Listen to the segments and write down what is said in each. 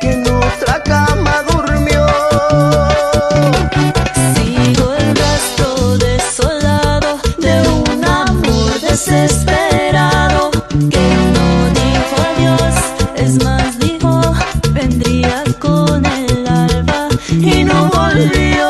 que en nuestra cama durmió. Sigo el rastro desolado de un amor desesperado que no dijo adiós, es más dijo vendría con el alba y no volvió.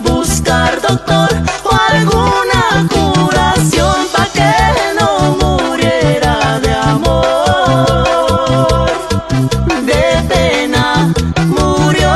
buscar doctor o alguna curación para que no muriera de amor. De pena murió.